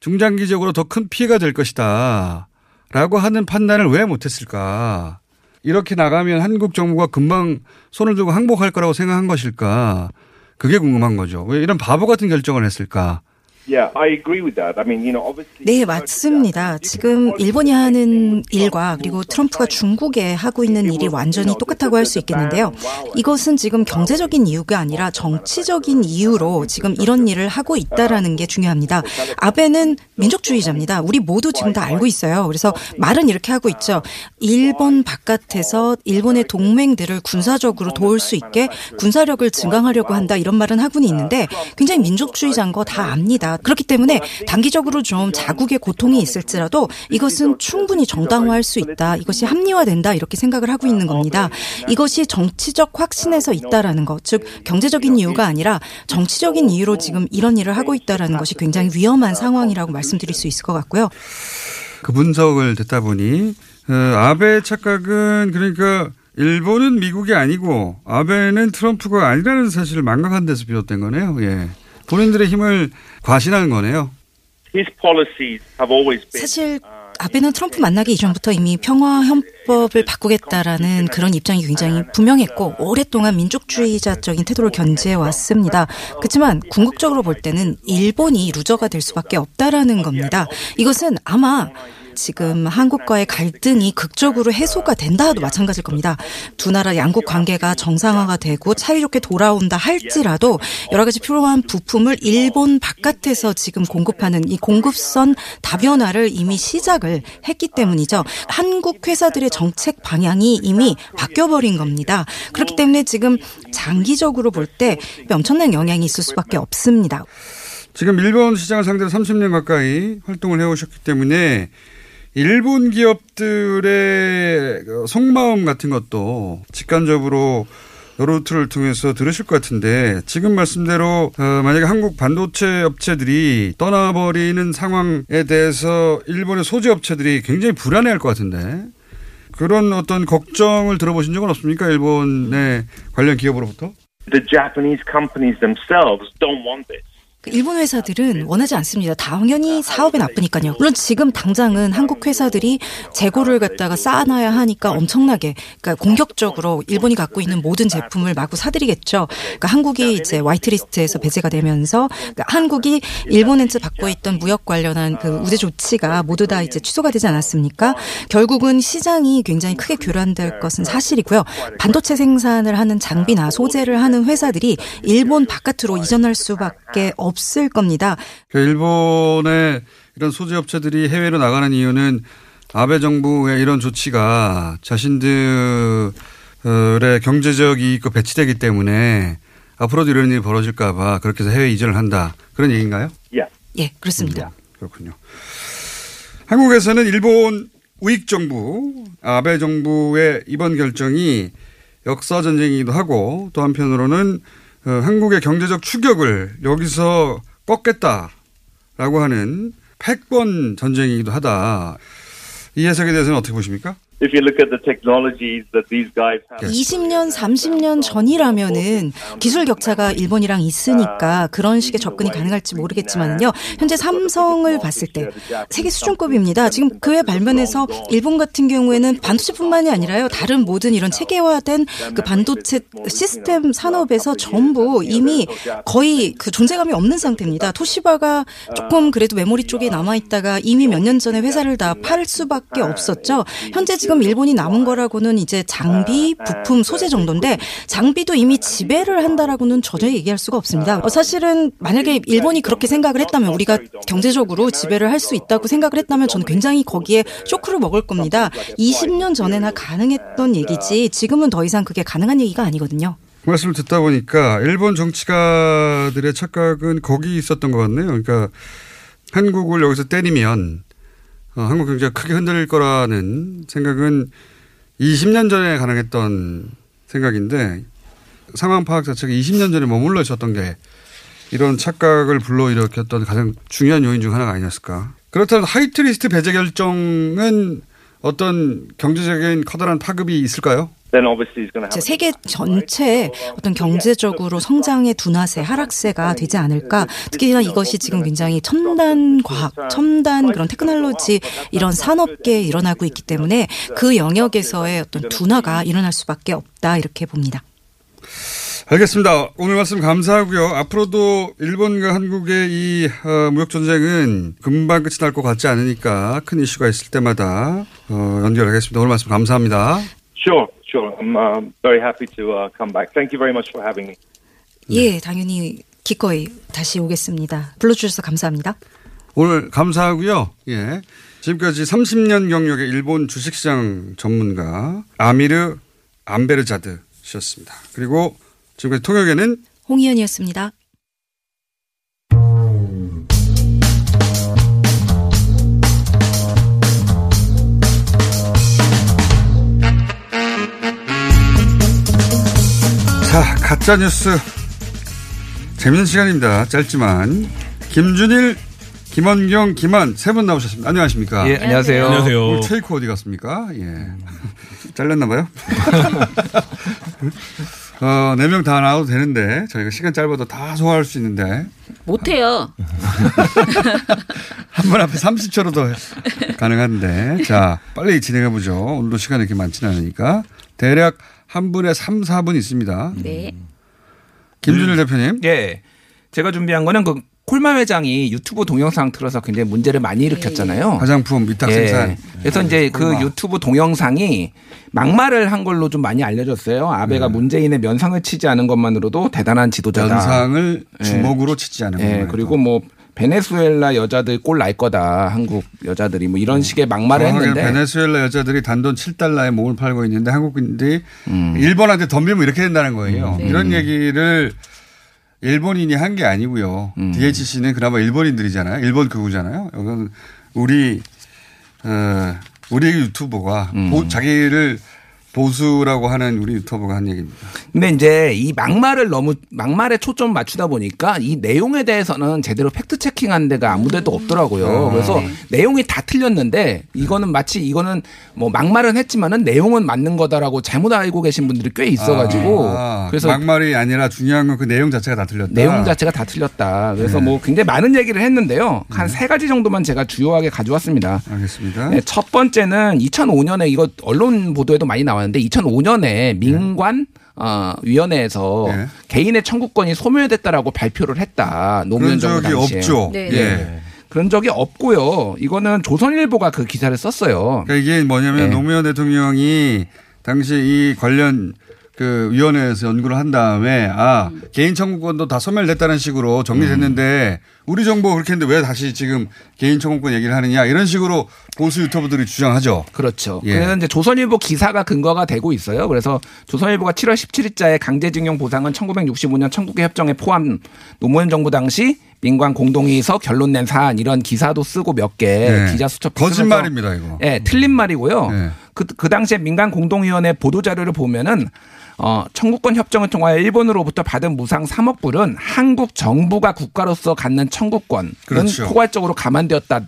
중장기적으로 더 큰 피해가 될 것이다. 라고 하는 판단을 왜 못했을까? 이렇게 나가면 한국 정부가 금방 손을 들고 항복할 거라고 생각한 것일까? 그게 궁금한 거죠. 왜 이런 바보 같은 결정을 했을까? Yeah, I agree with that. I mean, you know, obviously. 네, 맞습니다. 지금 일본이 하는 일과 그리고 트럼프가 중국에 하고 있는 일이 완전히 똑같다고 할 수 있겠는데요. 이것은 지금 경제적인 이유가 아니라 정치적인 이유로 지금 이런 일을 하고 있다라는 게 중요합니다. 아베는 민족주의자입니다. 우리 모두 지금 다 알고 있어요. 그래서 말은 이렇게 하고 있죠. 일본 바깥에서 일본의 동맹들을 군사적으로 도울 수 있게 군사력을 증강하려고 한다 이런 말은 하고는 있는데 굉장히 민족주의자인 거 다 압니다. 그렇기 때문에 단기적으로 좀 자국의 고통이 있을지라도 이것은 충분히 정당화할 수 있다. 이것이 합리화된다. 이렇게 생각을 하고 있는 겁니다. 이것이 정치적 확신에서 있다라는 것, 즉 경제적인 이유가 아니라 정치적인 이유로 지금 이런 일을 하고 있다라는 것이 굉장히 위험한 상황이라고 말씀드릴 수 있을 것 같고요. 그 분석을 듣다 보니 어, 아베 착각은 그러니까 일본은 미국이 아니고 아베는 트럼프가 아니라는 사실을 망각한 데서 비롯된 거네요. 예. 본인들의 힘을 과신하는 거네요. His policies have always been. 사실 아베는 트럼프 만나기 이전부터 이미 평화 헌법을 바꾸겠다라는 그런 입장이 굉장히 분명했고 오랫동안 민족주의자적인 태도를 견지해 왔습니다. 그렇지만 궁극적으로 볼 때는 일본이 루저가 될 수밖에 없다라는 겁니다. 이것은 아마 지금 한국과의 갈등이 극적으로 해소가 된다도 마찬가지일 겁니다. 두 나라 양국 관계가 정상화가 되고 사이좋게 돌아온다 할지라도 여러 가지 필요한 부품을 일본 바깥에서 지금 공급하는 이 공급선 다변화를 이미 시작을 했기 때문이죠. 한국 회사들의 정책 방향이 이미 바뀌어버린 겁니다. 그렇기 때문에 지금 장기적으로 볼 때 엄청난 영향이 있을 수밖에 없습니다. 지금 일본 시장을 상대로 30년 가까이 활동을 해오셨기 때문에 일본 기업들의 속마음 같은 것도 직관적으로 루트를 통해서 들으실 것 같은데 지금 말씀대로 어, 만약에 한국 반도체 업체들이 떠나버리는 상황에 대해서 일본의 소재 업체들이 굉장히 불안해할 것 같은데 그런 어떤 걱정을 들어보신 적은 없습니까? 일본의 관련 기업으로부터? The Japanese companies themselves don't want this. 그 일본 회사들은 원하지 않습니다. 당연히 사업에 나쁘니까요. 물론 지금 당장은 한국 회사들이 재고를 갖다가 쌓아놔야 하니까 엄청나게 그러니까 공격적으로 일본이 갖고 있는 모든 제품을 마구 사들이겠죠. 그러니까 한국이 이제 화이트리스트에서 배제가 되면서 그러니까 한국이 일본한테 받고 있던 무역 관련한 그 우대 조치가 모두 다 이제 취소가 되지 않았습니까? 결국은 시장이 굉장히 크게 교란될 것은 사실이고요. 반도체 생산을 하는 장비나 소재를 하는 회사들이 일본 바깥으로 이전할 수밖에 없을 겁니다. 그러니까 일본의 이런 소재 업체들이 해외로 나가는 이유는 아베 정부의 이런 조치가 자신들의 경제적 이익과 배치되기 때문에 앞으로도 이런 일이 벌어질까봐 그렇게 해서 해외 이전을 한다. 그런 얘기인가요? Yeah. 예, 그렇습니다. 그렇군요. 한국에서는 일본 우익 정부, 아베 정부의 이번 결정이 역사 전쟁이기도 하고 또 한편으로는 어, 한국의 경제적 추격을 여기서 꺾겠다라고 하는 패권 전쟁이기도 하다. 이 해석에 대해서는 어떻게 보십니까? If you look at the technologies that these guys have. 20년, 30년 전이라면은 기술 격차가 일본이랑 있으니까 그런 식의 접근이 가능할지 모르겠지만요. 현재 삼성을 봤을 때 세계 수준급입니다. 지금 그해 발면에서 일본 같은 경우에는 반도체뿐만이 아니라요. 다른 모든 이런 체계화된 그 반도체 시스템 산업에서 전부 이미 거의 그 존재감이 없는 상태입니다. 토시바가 조금 그래도 메모리 쪽에 남아 있다가 이미 몇 년 전에 회사를 다 팔 수밖에 없었죠. 현재 지금 일본이 남은 거라고는 이제 장비, 부품, 소재 정도인데 장비도 이미 지배를 한다라고는 전혀 얘기할 수가 없습니다. 어, 사실은 만약에 일본이 그렇게 생각을 했다면 우리가 경제적으로 지배를 할 수 있다고 생각을 했다면 저는 굉장히 거기에 쇼크를 먹을 겁니다. 20년 전에나 가능했던 얘기지 지금은 더 이상 그게 가능한 얘기가 아니거든요. 그 말씀을 듣다 보니까 일본 정치가들의 착각은 거기 있었던 것 같네요. 그러니까 한국을 여기서 때리면 어, 한국 경제가 크게 흔들릴 거라는 생각은 20년 전에 가능했던 생각인데 상황 파악 자체가 20년 전에 머물러 있었던 게 이런 착각을 불러일으켰던 가장 중요한 요인 중 하나가 아니었을까. 그렇다면 화이트리스트 배제 결정은 어떤 경제적인 커다란 파급이 있을까요? Then obviously he's going to have. 제 세계 전체에 어떤 경제적으로 성장의 둔화세, 하락세가 되지 않을까. 특히나 이것이 지금 굉장히 첨단 과학, 첨단 그런 테크놀로지 이런 산업계에 일어나고 있기 때문에 그 영역에서의 어떤 둔화가 일어날 수밖에 없다 이렇게 봅니다. 알겠습니다. 오늘 말씀 감사하고요. 앞으로도 일본과 한국의 이 어, 무역 전쟁은 금방 끝이 날 것 같지 않으니까 큰 이슈가 있을 때마다 어, 연결하겠습니다. 오늘 말씀 감사합니다. Sure, sure. I'm uh, very happy to uh, come back. Thank you very much for having me. 예, 당연히 기꺼이 다시 오겠습니다. 불러주셔서 감사합니다. 오늘 감사하고요. 예. 지금까지 30년 경력의 일본 주식시장 전문가 아미르 암베르자드 씨였습니다. 그리고 지금까지 통역에는 홍희연이었습니다. 자, 가짜뉴스. 재밌는 시간입니다. 짧지만. 김준일, 김원경, 김한 세 분 나오셨습니다. 안녕하십니까? 예, 안녕하세요. 안녕하세요. 오늘 체이크 어디 갔습니까? 예. 잘렸나봐요? 어, 네 명 다 나와도 되는데, 저희가 시간 짧아도 다 소화할 수 있는데, 못해요. 한분 앞에 30초로도 가능한데, 자, 빨리 진행해 보죠. 오늘도 시간이 이렇게 많지는 않으니까. 대략 한 분에 3, 4분 있습니다. 네. 김준일 대표님. 예. 제가 준비한 거는 그 콜마 회장이 유튜브 동영상 틀어서 굉장히 문제를 많이 일으켰잖아요. 화장품 위탁 생산. 그래서 이제 그 콜마. 유튜브 동영상이 막말을 한 걸로 좀 많이 알려졌어요. 아베가 문재인의 면상을 치지 않은 것만으로도 대단한 지도자다. 면상을 예. 주먹으로 치지 않은 예, 것만으로도. 그리고 뭐 베네수엘라 여자들 꼴날 거다. 한국 여자들이 뭐 이런 식의 막말을 했는데 베네수엘라 여자들이 단돈 7달러에 몸을 팔고 있는데 한국인들이 음. 일본한테 덤비면 이렇게 된다는 거예요. 네. 이런 얘기를 일본인이 한 게 아니고요. 음. DHC는 그나마 일본인들이잖아요. 일본 극우잖아요. 이건 우리 어, 우리 유튜버가 음. 보- 자기를 보수라고 하는 우리 유튜버가 한 얘기입니다. 근데 이제 이 막말을 너무 막말에 초점 맞추다 보니까 이 내용에 대해서는 제대로 팩트 체킹한 데가 아무데도 없더라고요. 어. 그래서 내용이 다 틀렸는데 이거는 마치 이거는 뭐 막말은 했지만은 내용은 맞는 거다라고 잘못 알고 계신 분들이 꽤 있어가지고 아, 그래서 막말이 아니라 중요한 건 그 내용 자체가 다 틀렸다. 내용 자체가 다 틀렸다. 그래서 네. 뭐 굉장히 많은 얘기를 했는데요. 한세 가지 정도만 제가 주요하게 가져왔습니다. 알겠습니다. 네, 첫 번째는 2005년에 이거 언론 보도에도 많이 나왔는데 2005년에 민관 어, 위원회에서 네. 개인의 청구권이 소멸됐다라고 발표를 했다. 노무현 그런 정부 적이 당시에. 없죠. 네. 예. 그런 적이 없고요. 이거는 조선일보가 그 기사를 썼어요. 그러니까 이게 뭐냐면 네. 노무현 대통령이 당시 이 관련 그 위원회에서 연구를 한 다음에 아 개인 청구권도 다 소멸됐다는 식으로 정리됐는데 우리 정부가 그렇게 했는데 왜 다시 지금 개인 청구권 얘기를 하느냐 이런 식으로 보수 유튜버들이 주장하죠. 그렇죠. 예. 그래서 이제 조선일보 기사가 근거가 되고 있어요. 그래서 조선일보가 7월 17일자에 강제징용 보상은 1965년 청구계 협정에 포함 노무현 정부 당시 민관 공동의서 결론 낸 사안 이런 기사도 쓰고 몇개 네. 기자 수첩 거짓말입니다 이거. 예, 틀린 말이고요. 네. 그, 그 당시에 민간 공동위원회 보도 자료를 보면은 어, 청구권 협정을 통하여 일본으로부터 받은 무상 3억 불은 한국 정부가 국가로서 갖는 청구권은 그렇죠. 포괄적으로 감안되었다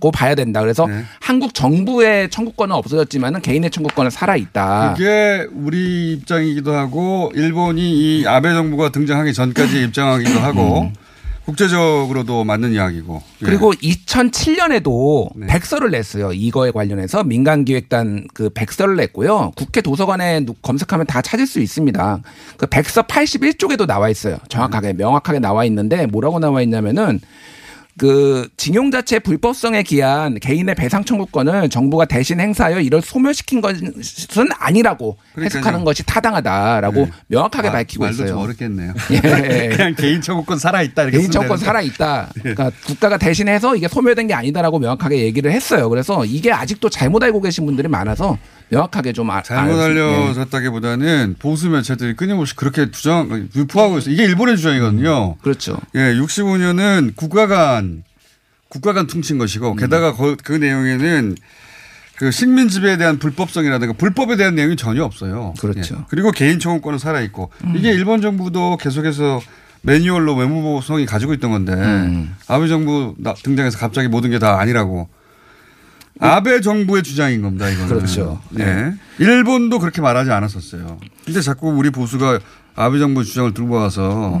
고 봐야 된다. 그래서 네. 한국 정부의 청구권은 없어졌지만은 개인의 청구권은 살아 있다. 그게 우리 입장이기도 하고 일본이 이 아베 정부가 등장하기 전까지 입장하기도 하고 국제적으로도 맞는 이야기고. 예. 음. 그리고 2007년에도 네. 백서를 냈어요. 이거에 관련해서 민간기획단 그 백서를 냈고요. 국회 도서관에 누- 검색하면 다 찾을 수 있습니다. 그 백서 81쪽에도 나와 있어요. 정확하게 명확하게 나와 있는데 뭐라고 나와 있냐면은 그 징용 자체 불법성에 기한 개인의 배상 청구권을 정부가 대신 행사하여 이를 소멸시킨 것은 아니라고 그러니까요. 해석하는 것이 타당하다라고 네. 명확하게 아, 밝히고 말도 있어요. 좀 어렵겠네요. 예. 그냥 개인 청구권 살아 있다 이렇게 개인 청구권. 살아 있다. 그러니까 국가가 대신해서 이게 소멸된 게 아니다라고 명확하게 얘기를 했어요. 그래서 이게 아직도 잘못 알고 계신 분들이 많아서 명확하게 좀 아, 잘못 알. 알려졌다기보다는 보수 매체들이 끊임없이 그렇게 주장, 유포하고 있어요. 이게 일본의 주장이거든요. 그렇죠. 예, 65년은 국가 간, 국가 간 퉁친 것이고, 게다가 그, 그 내용에는 그 식민 지배에 대한 불법성이라든가 불법에 대한 내용이 전혀 없어요. 그렇죠. 예. 그리고 개인 청구권은 살아 있고, 이게 일본 정부도 계속해서 매뉴얼로 외무보성이 가지고 있던 건데, 음. 아베 정부 나- 등장해서 갑자기 모든 게 다 아니라고. 아베 정부의 주장인 겁니다, 이거는. 그렇죠. 예. 일본도 그렇게 말하지 않았었어요. 근데 자꾸 우리 보수가 아베 정부 주장을 들고 와서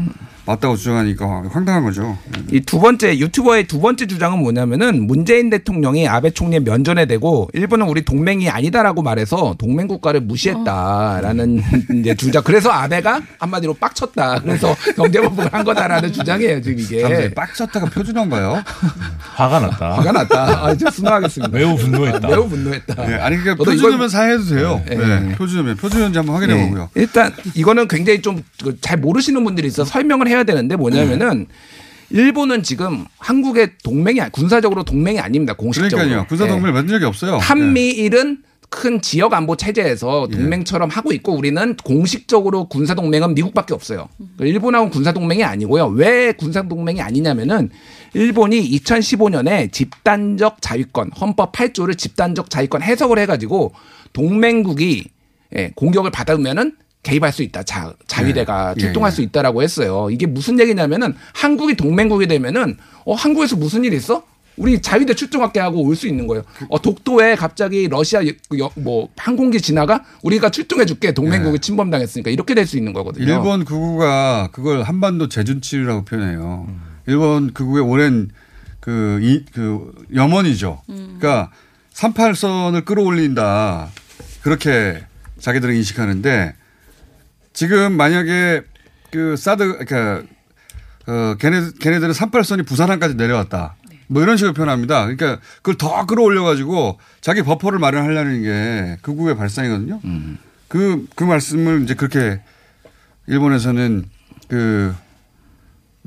왔다고 주장하니까 황당한 거죠. 이 두 번째 유튜버의 두 번째 주장은 뭐냐면은 문재인 대통령이 아베 총리에 면전에 대고 일본은 우리 동맹이 아니다라고 말해서 동맹 국가를 무시했다라는 이제 주장. 그래서 아베가 한마디로 빡쳤다. 그래서 경제보복을 한 거다라는 주장이에요 지금 이게. 잠시 빡쳤다가 표준어인가요? 화가 났다. 화가 났다. 아, 이제 순화하겠습니다. 매우 분노했다. 매우 분노했다. 네, 아니 그러니까 표준어면 사해도 돼요. 네. 네. 표준어면 표준어인지 한번 확인해 네. 보고요. 일단 이거는 굉장히 좀 잘 모르시는 분들이 있어 서 설명을 해야 되는데 뭐냐면은 일본은 지금 한국의 동맹이 군사적으로 동맹이 아닙니다. 공식적으로. 그러니까요. 군사 동맹을 만든 적이 없어요. 한미일은 큰 지역 안보 체제에서 동맹처럼 하고 있고 우리는 공식적으로 군사 동맹은 미국밖에 없어요. 일본하고는 군사 동맹이 아니고요. 왜 군사 동맹이 아니냐면은 일본이 2015년에 집단적 자위권 헌법 8조를 집단적 자위권 해석을 해가지고 동맹국이 예, 공격을 받으면은 개입할 수 있다. 자, 자위대가 예, 출동할 예. 수 있다라고 했어요. 이게 무슨 얘기냐면은 한국이 동맹국이 되면은 어 한국에서 무슨 일 있어? 우리 자위대 출동할게 하고 올 수 있는 거예요. 어 독도에 갑자기 러시아 여- 뭐 항공기 지나가 우리가 출동해 줄게. 동맹국이 침범당했으니까 이렇게 될 수 있는 거거든요. 예. 일본 극우가 그걸 한반도 재준치라고 표현해요. 일본 극우의 오랜 그, 이, 그 염원이죠. 그러니까 38선을 끌어올린다. 그렇게 자기들은 인식하는데 지금 만약에 그 사드, 그러니까 어, 걔네, 걔네들은 38선이 부산항까지 내려왔다. 뭐 이런 식으로 표현합니다. 그러니까 그걸 더 끌어올려 가지고 자기 버퍼를 마련하려는 게 극우의 발상이거든요. 그, 그 말씀을 이제 그렇게 일본에서는 그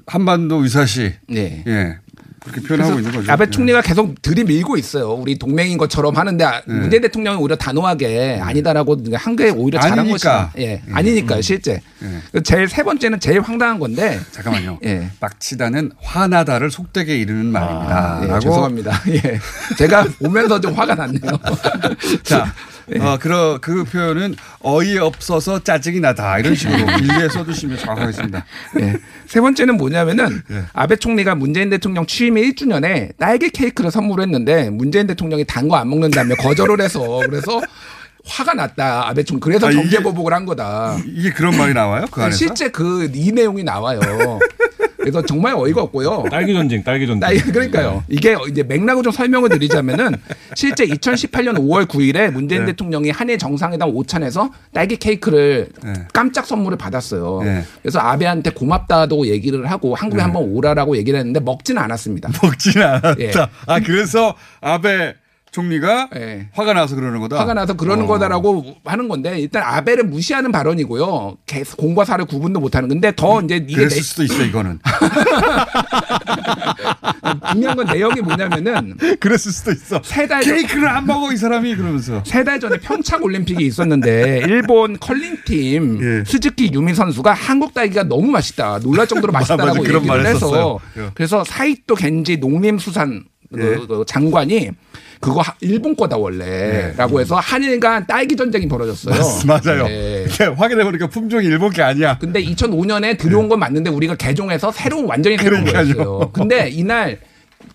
한반도 유사시 네. 예 그렇게 표현하고 있는 거죠. 아베 예. 총리가 계속 들이밀고 있어요. 우리 동맹인 것처럼 하는데 아- 네. 문재인 대통령은 오히려 단호하게 아니다라고 한국에 오히려 잘한 아니니까. 것이다. 예, 아니니까요, 실제. 제일 세 번째는 제일 황당한 건데. 잠깐만요. 예. 빡치다는 화나다를 속되게 이르는 말입니다. 예, 라고 죄송합니다. 예. 제가 보면서 좀 화가 났네요. 자, 어, 그러, 그 표현은 어이없어서 짜증이 나다. 이런 식으로 길게 써주시면 정확하겠습니다. 예. 세 번째는 뭐냐면은 아베 총리가 문재인 대통령 취임 1주년에 딸기 케이크를 선물했는데 문재인 대통령이 단 거 안 먹는다며 거절을 해서 그래서 화가 났다 아베 총 그래서 아, 경제 보복을 한 거다. 이게 그런 말이 나와요? 그 안에서? 실제 그 이 내용이 나와요. 그래서 정말 어이가 없고요. 딸기 전쟁, 딸기 전쟁. 딸기- 그러니까요. 이게 이제 맥락을 좀 설명을 드리자면은 실제 2018년 5월 9일에 문재인 네. 대통령이 한일 정상회담 오찬에서 딸기 케이크를 깜짝 선물을 받았어요. 네. 그래서 아베한테 고맙다고 얘기를 하고 한국에 한번 오라라고 얘기를 했는데 먹지는 않았습니다. 먹지는 않았다. 예. 아, 그래서 아베 총리가 화가 나서 그러는 거다? 화가 나서 그러는 어. 거다라고 하는 건데 일단 아베를 무시하는 발언이고요. 계속 공과 사를 구분도 못하는 건데 더 이제 이게 그랬을 내- 수도 있어, 이거는. 중요한 건 내용이 뭐냐면은 그랬을 수도 있어. 세달 케이크를 안 먹어 이 사람이 그러면서 세 달 전에 평창 올림픽이 있었는데 일본 컬링 팀 예. 스즈키 유미 선수가 한국 딸기가 너무 맛있다 놀랄 정도로 맞아, 맛있다라고 맞아. 얘기를 말 해서. 예. 그래서 사이토 겐지 농림수산 그- 예. 그 장관이 그거 하- 일본 거다 원래라고 해서 한일 간 딸기 전쟁이 벌어졌어요. 맞- 맞아요. 네. 확인해 보니까 품종이 일본 게 아니야. 근데 2005년에 들어온 건 맞는데 우리가 개종해서 새로운 완전히 새로운. 거였어요. 근데 이날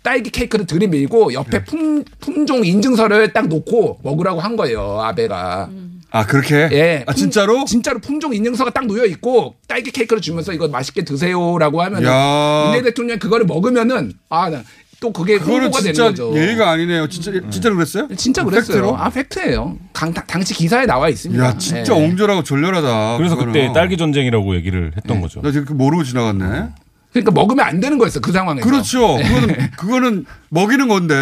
딸기 케이크를 들이밀고 네. 옆에 품, 품종 인증서를 딱 놓고 먹으라고 한 거예요, 아베가. 아 그렇게? 예. 아 진짜로? 진짜로 품종 인증서가 딱 놓여 있고 딸기 케이크를 주면서 이거 맛있게 드세요라고 하면 야. 문재인 대통령이 그거를 먹으면은 아, 나 또 그게 그거는 홍보가 되는 진짜 거죠. 예의가 아니네요. 진짜 진짜로 그랬어요? 진짜 그랬어요. 팩트로? 아, 팩트예요. 강, 당- 당시 기사에 나와 있습니다. 야 진짜 예. 옹졸하고 졸렬하다. 그래서 그거는. 그때 딸기 전쟁이라고 얘기를 했던 거죠. 나 지금 그거 모르고 지나갔네. 그러니까 먹으면 안 되는 거였어 그 상황에서. 그렇죠. 예. 그거는 그거는 먹이는 건데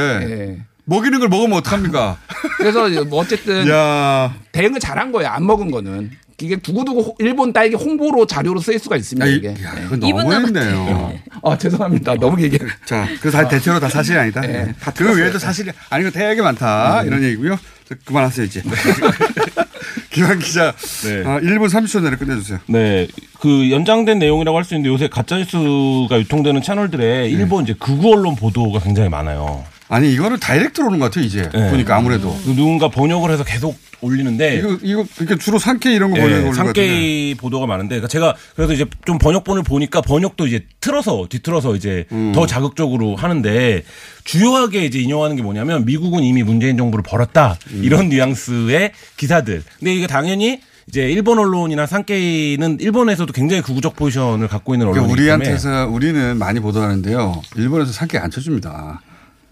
예. 먹이는 걸 먹으면 어떡합니까? 그래서 뭐 어쨌든 야. 대응을 잘한 거예요. 안 먹은 거는. 이게 두고두고 호- 일본 딸기 홍보로 자료로 쓰일 수가 있습니다. 야, 이- 이게. 야, 네. 이건 너무했네요. 아 죄송합니다. 너무 얘기. 자, 그래서 다 대체로 다 사실이 아니다. 네, 다 그. 외에도 사실이 아니고 되게 많다. 이런 얘기고요. 자, 그만하세요 이제. 김한 기자, 네. 아, 1분 30초 내로 끝내주세요. 네. 그 연장된 내용이라고 할 수 있는데 요새 가짜 뉴스가 유통되는 채널들에 일본 이제 극우 언론 보도가 굉장히 많아요. 아니 이거는 다이렉트로 오는 것 같아요 이제 네. 보니까 아무래도 그 누군가 번역을 해서 계속 올리는데 이거 이거 그러니까 주로 산케 이런 거 번역을 네, 올리는 것 같은데. 상케이 보도가 많은데 그러니까 제가 그래서 이제 좀 번역본을 보니까 번역도 이제 틀어서 뒤틀어서 이제 음. 더 자극적으로 하는데 주요하게 이제 인용하는 게 뭐냐면 미국은 이미 문재인 정부를 벌었다 음. 이런 뉘앙스의 기사들. 근데 이게 당연히 이제 일본 언론이나 산케이는 일본에서도 굉장히 극우적 포지션을 갖고 있는 그러니까 언론이기 때문에 우리한테서 우리는 많이 보도하는데요. 일본에서 상계 안 쳐줍니다.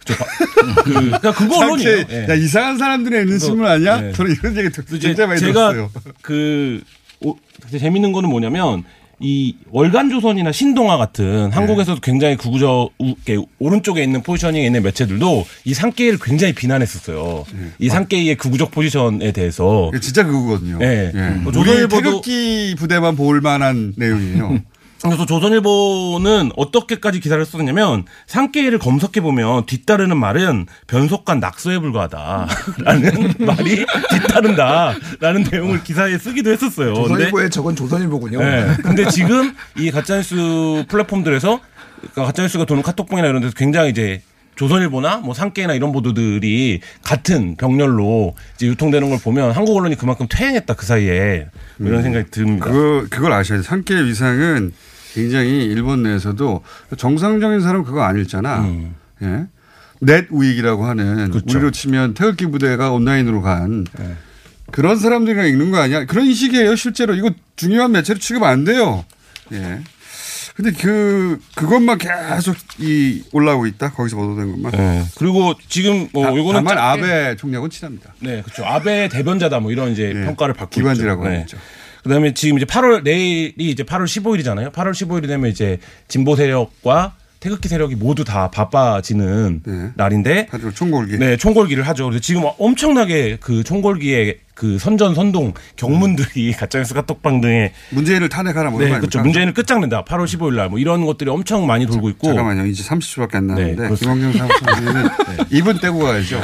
그, 그러니까 그거 언론이에요. 예. 야 이상한 사람들이 있는 신문 아니야? 네. 저는 이런 얘기 듣- 이제 진짜 많이 제가 들었어요. 그 오, 재밌는 거는 뭐냐면 이 월간조선이나 신동아 같은 네. 한국에서도 굉장히 이렇게 오른쪽에 있는 포지셔닝에 있는 매체들도 이 산케이를 굉장히 비난했었어요. 이 산케이의 극우적 포지션에 대해서 진짜 그거거든요. 예. 예. 뭐 우리 태극기 부대만 볼 만한 내용이에요. 그래서 조선일보는 어떻게까지 기사를 썼냐면 산케이를 검색해 보면 뒤따르는 말은 변속관 낙서에 불과하다라는 말이 뒤따른다라는 내용을 기사에 쓰기도 했었어요. 조선일보에 저건 조선일보군요. 네. 근데 지금 이 가짜뉴스 플랫폼들에서 그러니까 가짜뉴스가 도는 카톡방이나 이런 데서 굉장히 이제 조선일보나 뭐 상계나 이런 보도들이 같은 병렬로 이제 유통되는 걸 보면 한국 언론이 그만큼 퇴행했다 그 사이에 뭐 이런 음. 생각이 듭니다. 그거 그걸 아셔야 돼요. 상계 위상은 굉장히 일본 내에서도 정상적인 사람 그거 안 읽잖아. 음. 예. 넷 우익이라고 하는 그렇죠. 우리로 치면 태극기 부대가 온라인으로 간 네. 그런 사람들이 읽는 거 아니야? 그런 식이에요, 실제로. 이거 중요한 매체로 취급 안 돼요. 예. 근데 그, 그것만 계속 이 올라오고 있다? 거기서 보도된 것만. 네. 그리고 지금 뭐 다- 요거는 다만 아베 총리하고는 친합니다. 네, 그렇죠. 아베 대변자다 뭐 이런 이제 평가를 받고 기관지라고 있죠. 하죠. 그다음에 지금 이제 8월 내일이 이제 8월 15일이잖아요. 8월 15일이 되면 이제 진보 세력과 태극기 세력이 모두 다 바빠지는 날인데 하죠. 총궐기. 네, 총궐기를 하죠. 그래서 지금 엄청나게 그 총궐기에 그 선전 선동 경문들이 가짜뉴스 카톡방 등에 문재인을 탄핵하라 뭐 네, 이런 거 그렇죠. 문재인을 끝장낸다. 8월 15일 날 뭐 이런 것들이 엄청 많이 돌고 있고 잠깐만요. 이제 30초밖에 안 네, 남았는데 그렇습니다. 김원경 사무총리는 2분 떼고 가야죠.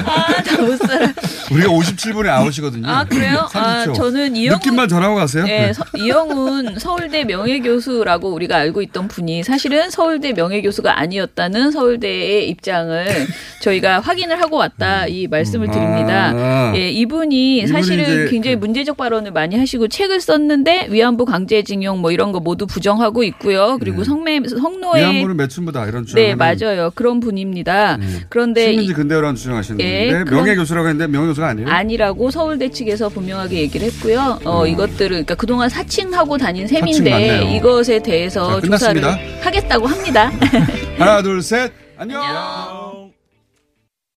못 살아. 우리가 57분에 아웃이거든요. 아 그래요? 아 30초. 저는 이영훈 느낌만 전하고 가세요. 네, 네. 서- 이영훈 서울대 명예교수라고 우리가 알고 있던 분이 사실은 서울대 명예교수가 아니었다는 서울대의 입장을 저희가 확인을 하고 왔다 이 말씀을 드립니다. 아. 예, 이분이 이분이 사실은 굉장히 문제적 발언을 많이 하시고 책을 썼는데 위안부 강제징용 뭐 이런 거 모두 부정하고 있고요. 그리고 성매 성노예 네. 위안부는 매춘부다 이런 주장. 네 맞아요 그런 분입니다. 그런데 식민지 이- 근대화라는 주장하시는 예, 분인데 그런- 명예 교수라고 했는데 명예 교수가 아니에요. 아니라고 서울대 측에서 분명하게 얘기를 했고요. 어, 이것들을 그러니까 그동안 사칭하고 다닌 셈인데. 이것에 대해서 자, 조사를. 하겠다고 합니다. 하나 둘 셋. 안녕.